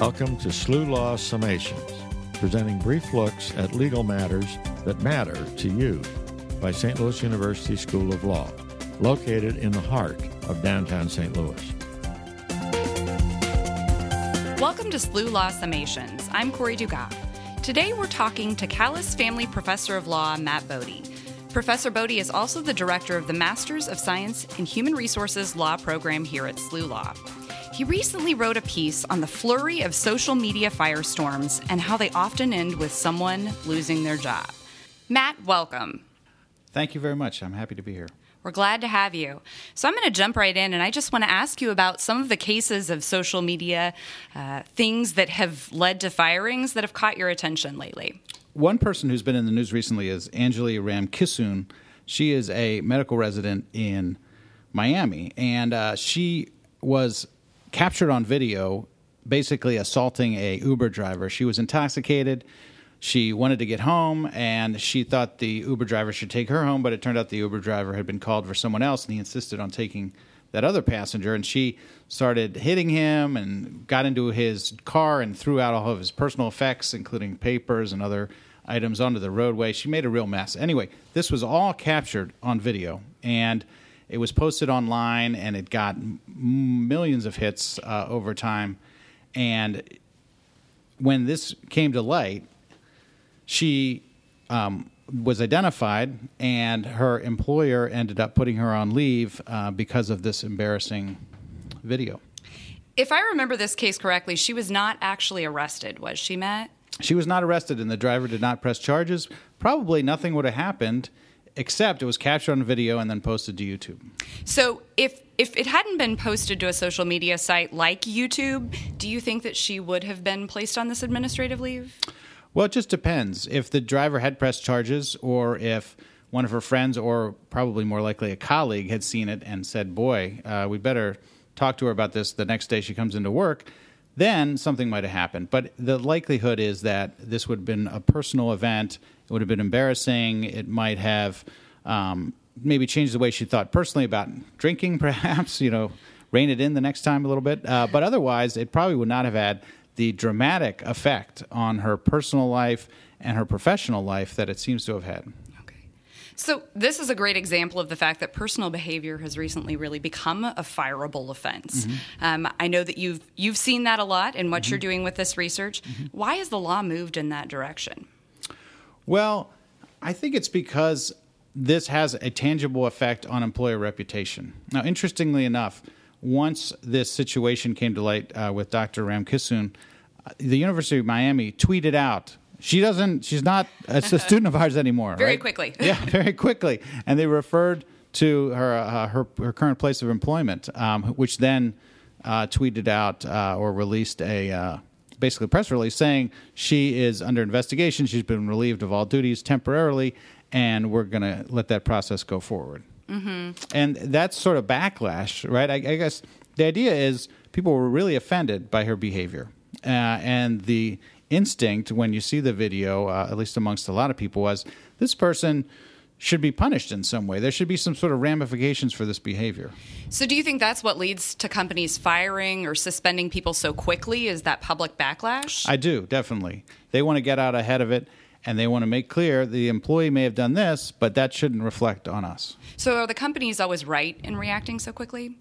Welcome to SLU Law Summations, presenting brief looks at legal matters that matter to you by St. Louis University School of Law, located in the heart of downtown St. Louis. Welcome to SLU Law Summations. I'm Corey Dugas. Today we're talking to Callis Family Professor of Law Matt Bodie. Professor Bodie is also the director of the Masters of Science in Human Resources Law program here at SLU Law. He recently wrote a piece on the flurry of social media firestorms and how they often end with someone losing their job. Matt, welcome. Thank you very much. I'm happy to be here. We're glad to have you. So, I'm going to jump right in, and I just want to ask you about some of the cases of social media uh, things that have led to firings that have caught your attention lately. One person who's been in the news recently is Anjali Ramkissoon. She is a medical resident in Miami, and uh, she was captured on video basically assaulting a Uber driver. She was intoxicated. She wanted to get home and she thought the Uber driver should take her home, but it turned out the Uber driver had been called for someone else and he insisted on taking that other passenger and she started hitting him and got into his car and threw out all of his personal effects including papers and other items onto the roadway. She made a real mess. Anyway, this was all captured on video and it was posted online and it got millions of hits uh, over time. And when this came to light, she um, was identified, and her employer ended up putting her on leave uh, because of this embarrassing video. If I remember this case correctly, she was not actually arrested, was she, Matt? She was not arrested, and the driver did not press charges. Probably nothing would have happened except it was captured on video and then posted to YouTube. So if if it hadn't been posted to a social media site like YouTube, do you think that she would have been placed on this administrative leave? Well, it just depends. If the driver had pressed charges or if one of her friends or probably more likely a colleague had seen it and said, "Boy, uh, we better talk to her about this the next day she comes into work." Then something might have happened. But the likelihood is that this would have been a personal event it would have been embarrassing. It might have um, maybe changed the way she thought personally about drinking, perhaps, you know, rein it in the next time a little bit. Uh, but otherwise, it probably would not have had the dramatic effect on her personal life and her professional life that it seems to have had. So, this is a great example of the fact that personal behavior has recently really become a fireable offense. Mm-hmm. Um, I know that you've you've seen that a lot in what mm-hmm. you're doing with this research. Mm-hmm. Why has the law moved in that direction? Well, I think it's because this has a tangible effect on employer reputation. Now, interestingly enough, once this situation came to light uh, with Dr. Ramkissoon, uh, the University of Miami tweeted out she doesn't she's not a student of ours anymore very right? quickly yeah very quickly and they referred to her uh, her, her current place of employment um, which then uh, tweeted out uh, or released a uh, basically a press release saying she is under investigation. She's been relieved of all duties temporarily, and we're going to let that process go forward. Mm-hmm. And that's sort of backlash, right? I, I, guess the idea is people were really offended by her behavior, uh, and the instinct when you see the video, uh, at least amongst a lot of people, was this person should be punished in some way. There should be some sort of ramifications for this behavior. So, do you think that's what leads to companies firing or suspending people so quickly? Is that public backlash? I do, definitely. They want to get out ahead of it and they want to make clear the employee may have done this, but that shouldn't reflect on us. So, are the companies always right in reacting so quickly?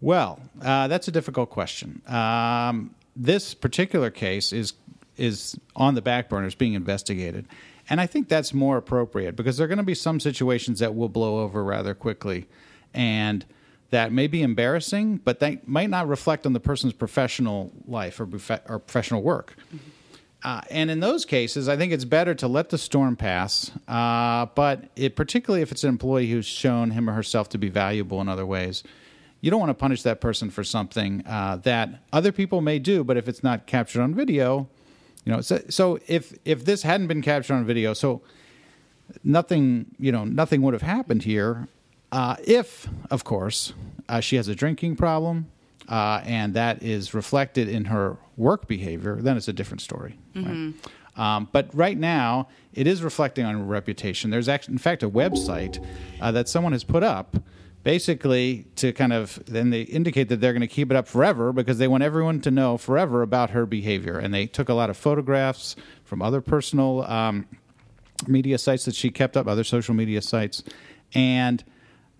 Well, uh, that's a difficult question. Um, this particular case is is on the back burners being investigated. And I think that's more appropriate because there are going to be some situations that will blow over rather quickly. And that may be embarrassing, but that might not reflect on the person's professional life or, or professional work. Mm-hmm. Uh, and in those cases, I think it's better to let the storm pass. Uh, but it, particularly if it's an employee who's shown him or herself to be valuable in other ways, you don't want to punish that person for something uh, that other people may do. But if it's not captured on video, you know, so, so if if this hadn't been captured on video, so nothing, you know, nothing would have happened here. Uh, if, of course, uh, she has a drinking problem uh, and that is reflected in her work behavior, then it's a different story. Mm-hmm. Right? Um, but right now, it is reflecting on her reputation. There's actually, in fact, a website uh, that someone has put up basically to kind of then they indicate that they're going to keep it up forever because they want everyone to know forever about her behavior. And they took a lot of photographs from other personal um, media sites that she kept up, other social media sites, and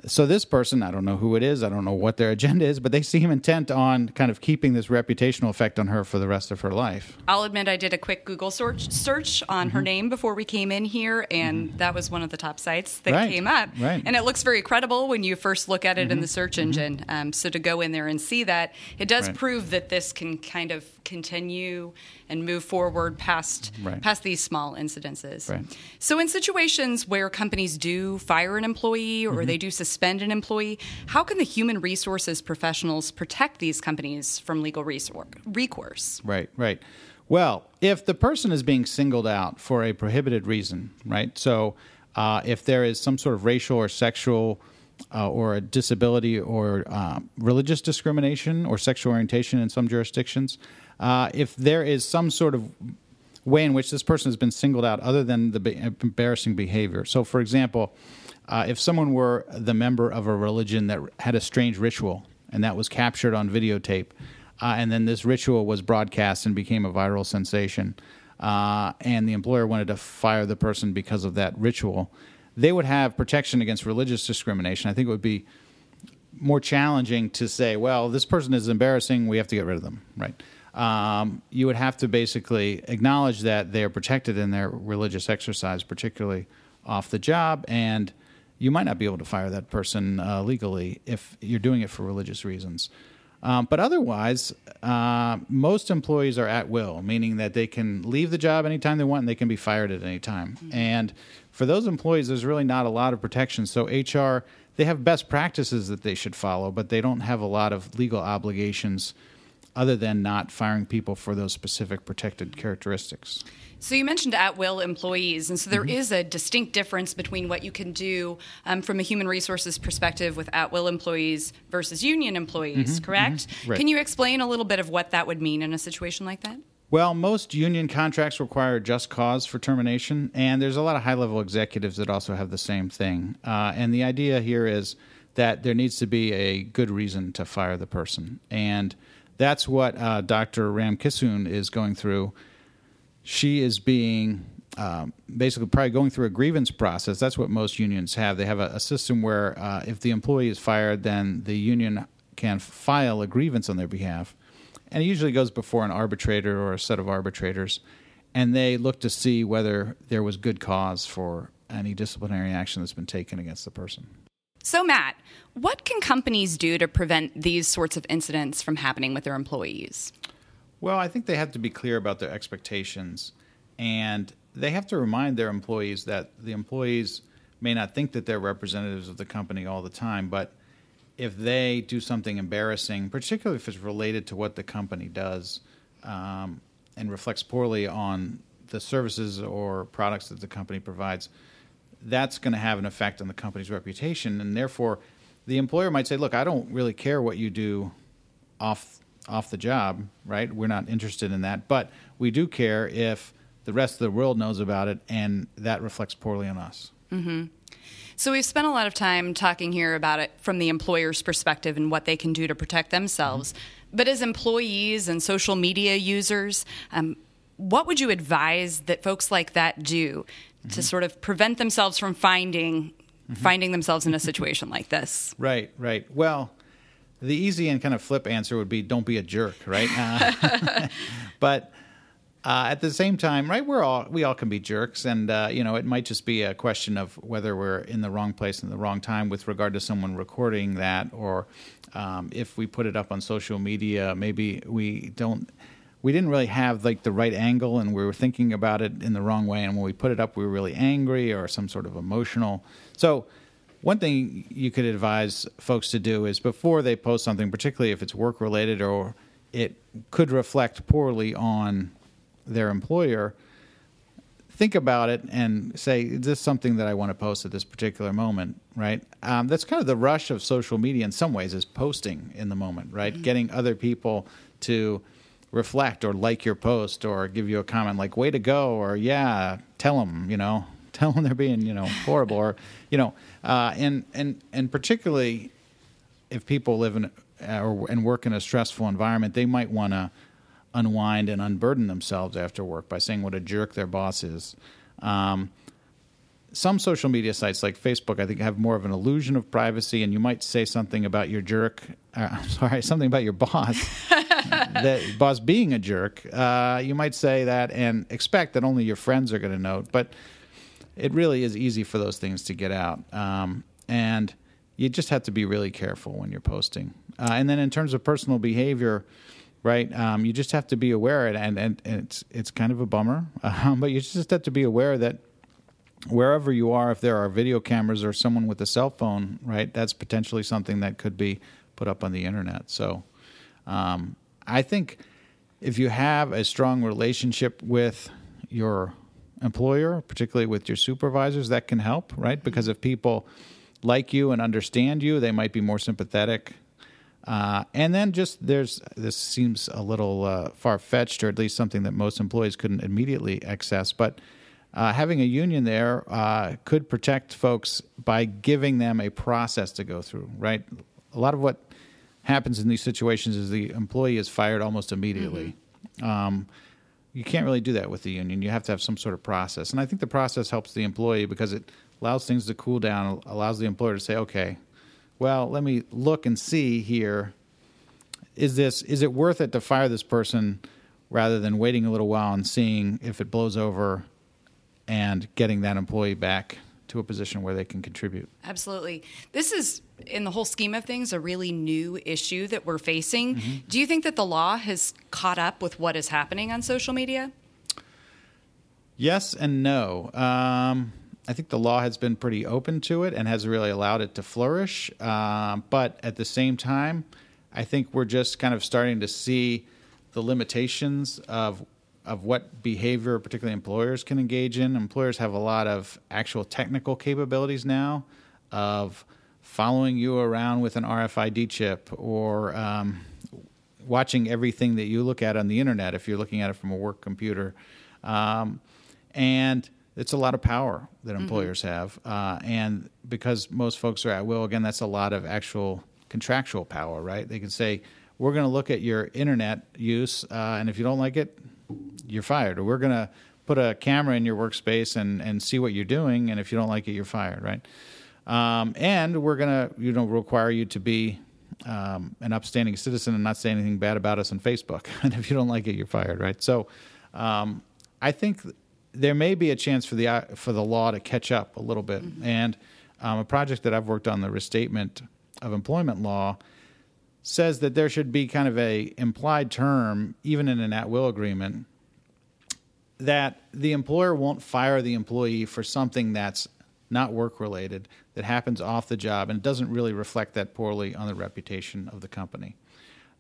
so this person, I don't know who it is, I don't know what their agenda is, but they seem intent on kind of keeping this reputational effect on her for the rest of her life. I'll admit I did a quick Google search search on mm-hmm. her name before we came in here, and mm-hmm. that was one of the top sites that right. came up. Right. And it looks very credible when you first look at it mm-hmm. in the search mm-hmm. engine. Um, so to go in there and see that, it does right. prove that this can kind of continue and move forward past past these small incidences. Right. So in situations where companies do fire an employee or mm-hmm. they do suspend an employee, how can the human resources professionals protect these companies from legal recourse? Right, right. Well, if the person is being singled out for a prohibited reason, right? So uh, if there is some sort of racial or sexual uh, or a disability or uh, religious discrimination or sexual orientation in some jurisdictions, uh, if there is some sort of way in which this person has been singled out other than the embarrassing behavior. So, for example, uh, if someone were the member of a religion that had a strange ritual and that was captured on videotape, uh, and then this ritual was broadcast and became a viral sensation, uh, and the employer wanted to fire the person because of that ritual, they would have protection against religious discrimination. I think it would be more challenging to say, well, this person is embarrassing, we have to get rid of them, right? um, you would have to basically acknowledge that they are protected in their religious exercise, particularly off the job, and you might not be able to fire that person uh, legally if you're doing it for religious reasons. Um, but otherwise, uh, most employees are at will, meaning that they can leave the job anytime they want and they can be fired at any time. Mm-hmm. And for those employees, there's really not a lot of protection. So HR, they have best practices that they should follow, but they don't have a lot of legal obligations other than not firing people for those specific protected characteristics. So you mentioned at will employees, and so there mm-hmm. is a distinct difference between what you can do um, from a human resources perspective with at will employees versus union employees. Mm-hmm. Correct? Mm-hmm. Right. Can you explain a little bit of what that would mean in a situation like that? Well, most union contracts require just cause for termination, and there's a lot of high level executives that also have the same thing. Uh, and the idea here is that there needs to be a good reason to fire the person. And that's what uh, Dr. Ramkissoon is going through. She is being um, basically probably going through a grievance process. That's what most unions have. They have a, a system where uh, if the employee is fired, then the union can file a grievance on their behalf. And it usually goes before an arbitrator or a set of arbitrators. And they look to see whether there was good cause for any disciplinary action that's been taken against the person. So, Matt, what can companies do to prevent these sorts of incidents from happening with their employees? Well, I think they have to be clear about their expectations and they have to remind their employees that the employees may not think that they're representatives of the company all the time, but if they do something embarrassing, particularly if it's related to what the company does um, and reflects poorly on the services or products that the company provides, that's going to have an effect on the company's reputation, and therefore, the employer might say, "Look, I don't really care what you do off off the job, right? We're not interested in that, but we do care if the rest of the world knows about it, and that reflects poorly on us." Mm-hmm. So we've spent a lot of time talking here about it from the employer's perspective and what they can do to protect themselves. Mm-hmm. But as employees and social media users, um, what would you advise that folks like that do to sort of prevent themselves from finding mm-hmm. finding themselves in a situation like this. Right, right. Well, the easy and kind of flip answer would be don't be a jerk, right? Uh, but uh, at the same time, right, we're all we all can be jerks, and uh, you know it might just be a question of whether we're in the wrong place in the wrong time with regard to someone recording that, or um, if we put it up on social media, maybe we don't we didn't really have like the right angle and we were thinking about it in the wrong way and when we put it up we were really angry or some sort of emotional. So one thing you could advise folks to do is before they post something particularly if it's work related or it could reflect poorly on their employer think about it and say is this something that i want to post at this particular moment? Right? Um, that's kind of the rush of social media in some ways is posting in the moment right? Mm-hmm. getting other people to reflect or like your post or give you a comment like "way to go" or "yeah," tell them, you know, tell them they're being, you know, horrible or, you know, uh, and and and particularly if people live in uh, or, and work in a stressful environment, they might want to unwind and unburden themselves after work by saying what a jerk their boss is. Um, some social media sites like Facebook, I think, have more of an illusion of privacy, and you might say something about your jerk. Uh, sorry, something about your boss. that boss being a jerk, uh, you might say that and expect that only your friends are going to note. But it really is easy for those things to get out, um, and you just have to be really careful when you're posting. Uh, and then in terms of personal behavior, right? Um, you just have to be aware, and, and, and it's it's kind of a bummer, um, but you just have to be aware that wherever you are, if there are video cameras or someone with a cell phone, right, that's potentially something that could be put up on the internet. So um, I think if you have a strong relationship with your employer, particularly with your supervisors, that can help, right? Because if people like you and understand you, they might be more sympathetic. Uh, and then just there's this seems a little uh, far fetched, or at least something that most employees couldn't immediately access, but uh, having a union there uh, could protect folks by giving them a process to go through, right? A lot of what happens in these situations is the employee is fired almost immediately. Mm-hmm. Um, you can't really do that with the union. You have to have some sort of process. And I think the process helps the employee because it allows things to cool down, allows the employer to say, okay, well, let me look and see here. Is this is it worth it to fire this person rather than waiting a little while and seeing if it blows over and getting that employee back to a position where they can contribute. Absolutely. This is, in the whole scheme of things, a really new issue that we're facing. Mm-hmm. Do you think that the law has caught up with what is happening on social media? Yes and no. Um, I think the law has been pretty open to it and has really allowed it to flourish. Uh, but at the same time, I think we're just kind of starting to see the limitations of of what behavior particularly employers can engage in. Employers have a lot of actual technical capabilities now of following you around with an RFID chip or um, watching everything that you look at on the internet if you're looking at it from a work computer. Um, and it's a lot of power that mm-hmm. employers mm-hmm. have. Uh, and because most folks are at will, again, that's a lot of actual contractual power, right? They can say, we're going to look at your internet use, uh, and if you don't like it, you're fired. Or we're going to put a camera in your workspace and, and see what you're doing, and if you don't like it, you're fired, right? Um, and we're going to you know require you to be um, an upstanding citizen and not say anything bad about us on Facebook. and if you don't like it, you're fired, right? So um, I think there may be a chance for the uh, for the law to catch up a little bit. Mm-hmm. And um, a project that I've worked on, the restatement of employment law, says that there should be kind of a implied term, even in an at will agreement, that the employer won't fire the employee for something that's not work related that happens off the job and doesn't really reflect that poorly on the reputation of the company.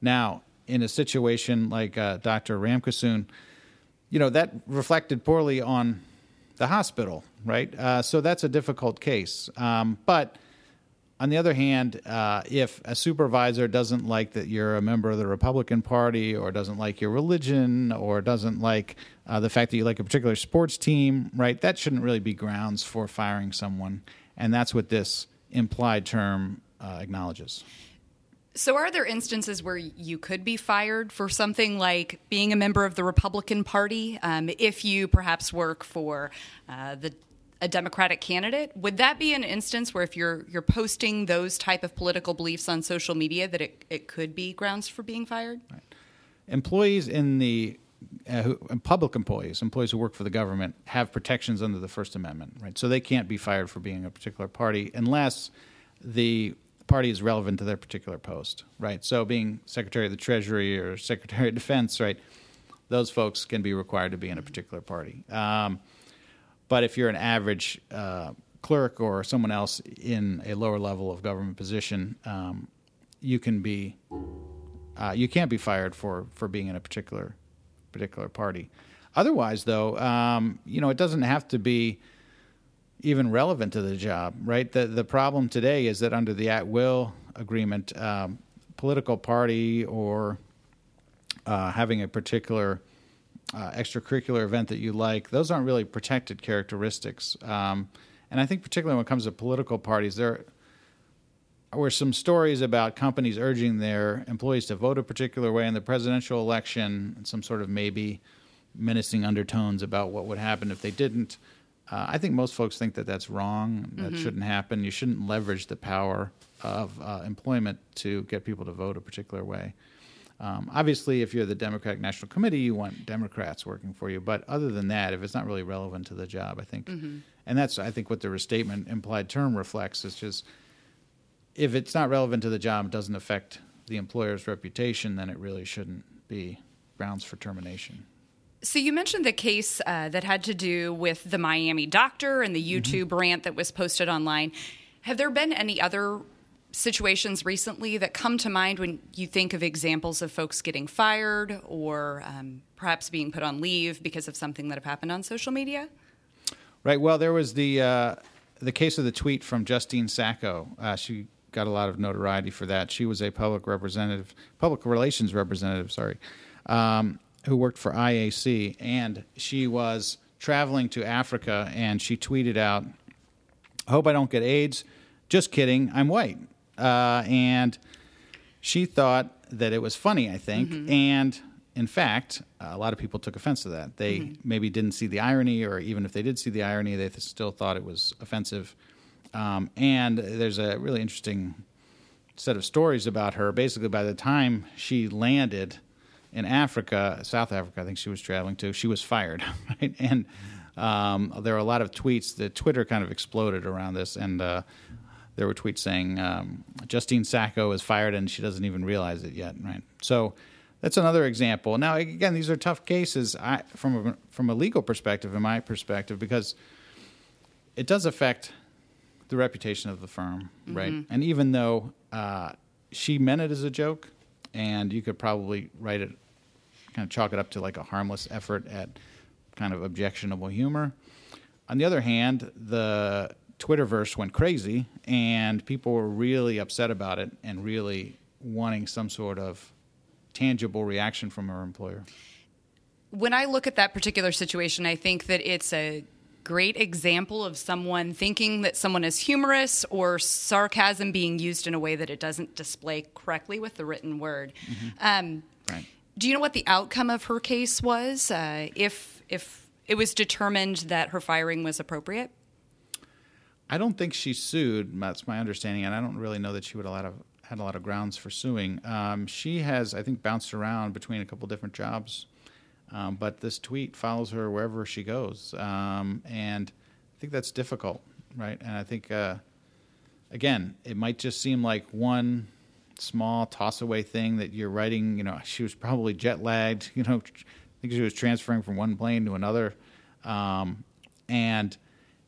Now, in a situation like uh, Dr. Ramkissoon, you know that reflected poorly on the hospital, right? Uh, so that's a difficult case. Um, but on the other hand, uh, if a supervisor doesn't like that you're a member of the Republican Party, or doesn't like your religion, or doesn't like uh, the fact that you like a particular sports team, right? That shouldn't really be grounds for firing someone, and that's what this implied term uh, acknowledges. So, are there instances where you could be fired for something like being a member of the Republican Party um, if you perhaps work for uh, the a Democratic candidate, would that be an instance where if you're you're posting those type of political beliefs on social media that it, it could be grounds for being fired? Right. Employees in the uh, who, public employees, employees who work for the government, have protections under the First Amendment, right? So they can't be fired for being a particular party unless the party is relevant to their particular post, right? So being Secretary of the Treasury or Secretary of Defense, right? Those folks can be required to be in a particular party. Um, but if you're an average uh, clerk or someone else in a lower level of government position, um, you can be uh, you can't be fired for for being in a particular particular party. Otherwise, though, um, you know, it doesn't have to be even relevant to the job, right? The the problem today is that under the at will agreement, um, political party or uh, having a particular uh, extracurricular event that you like, those aren't really protected characteristics. Um, and I think particularly when it comes to political parties, there were some stories about companies urging their employees to vote a particular way in the presidential election, and some sort of maybe menacing undertones about what would happen if they didn't. Uh, I think most folks think that that's wrong. That mm-hmm. shouldn't happen. You shouldn't leverage the power of uh, employment to get people to vote a particular way. Um, obviously, if you're the Democratic National Committee, you want Democrats working for you. But other than that, if it's not really relevant to the job, I think, mm-hmm. and that's I think what the restatement implied term reflects is just if it's not relevant to the job, it doesn't affect the employer's reputation, then it really shouldn't be grounds for termination. So you mentioned the case uh, that had to do with the Miami doctor and the mm-hmm. YouTube mm-hmm. rant that was posted online. Have there been any other situations recently that come to mind when you think of examples of folks getting fired or um, perhaps being put on leave because of something that have happened on social media? Right. Well, there was the uh, the case of the tweet from Justine Sacco. Uh, she got a lot of notoriety for that. She was a public representative, public relations representative. Sorry, um, who worked for IAC, and she was traveling to Africa, and she tweeted out, "I hope I don't get AIDS. Just kidding. I'm white." Uh, and she thought that it was funny. I think, mm-hmm. and in fact, a lot of people took offense to that. They mm-hmm. maybe didn't see the irony, or even if they did see the irony, they still thought it was offensive. Um, and there's a really interesting set of stories about her. Basically, by the time she landed in Africa, South Africa, I think she was traveling to, she was fired. Right? And um, there were a lot of tweets. The Twitter kind of exploded around this, and uh, there were tweets saying um, Justine Sacco is fired and she doesn't even realize it yet. Right. So that's another example. Now, again, these are tough cases I, from a, from a legal perspective, in my perspective, because it does affect the reputation of the firm, mm-hmm. right? And even though uh, she meant it as a joke, and you could probably write it, kind of chalk it up to like a harmless effort at kind of objectionable humor. On the other hand, the Twitterverse went crazy, and people were really upset about it and really wanting some sort of tangible reaction from her employer. When I look at that particular situation, I think that it's a great example of someone thinking that someone is humorous or sarcasm being used in a way that it doesn't display correctly with the written word. Mm-hmm. Um, right. Do you know what the outcome of her case was? Uh, if if it was determined that her firing was appropriate? I don't think she sued. That's my understanding, and I don't really know that she would a lot of had a lot of grounds for suing. Um, she has, I think, bounced around between a couple different jobs um, but this tweet follows her wherever she goes, um, and I think that's difficult, right? And I think, uh, again, it might just seem like one small toss away thing that you're writing. You know, she was probably jet lagged. You know, I think she was transferring from one plane to another, um, and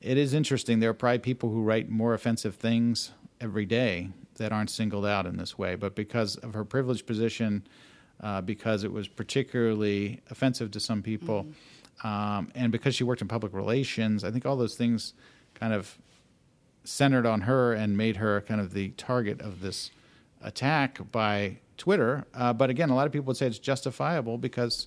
it is interesting. There are probably people who write more offensive things every day that aren't singled out in this way, but because of her privileged position uh, because it was particularly offensive to some people. Mm-hmm. Um, and because she worked in public relations, I think all those things kind of centered on her and made her kind of the target of this attack by Twitter. Uh, but again, a lot of people would say it's justifiable because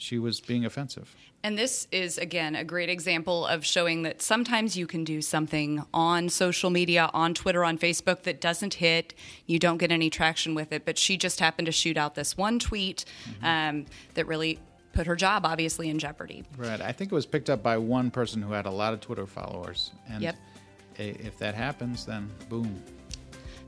she was being offensive. And this is, again, a great example of showing that sometimes you can do something on social media, on Twitter, on Facebook that doesn't hit. You don't get any traction with it. But she just happened to shoot out this one tweet mm-hmm. um, that really put her job, obviously, in jeopardy. Right. I think it was picked up by one person who had a lot of Twitter followers. And yep. if that happens, then boom.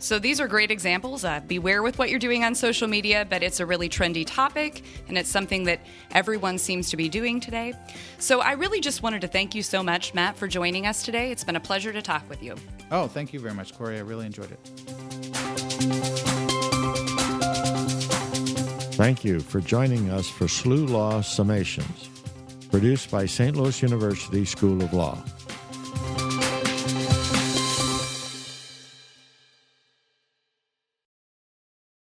So these are great examples. Uh, beware with what you're doing on social media, but it's a really trendy topic and it's something that everyone seems to be doing today. So I really just wanted to thank you so much, Matt, for joining us today. It's been a pleasure to talk with you. Oh, thank you very much, Corey. I really enjoyed it. Thank you for joining us for SLU Law Summations, produced by St. Louis University School of Law.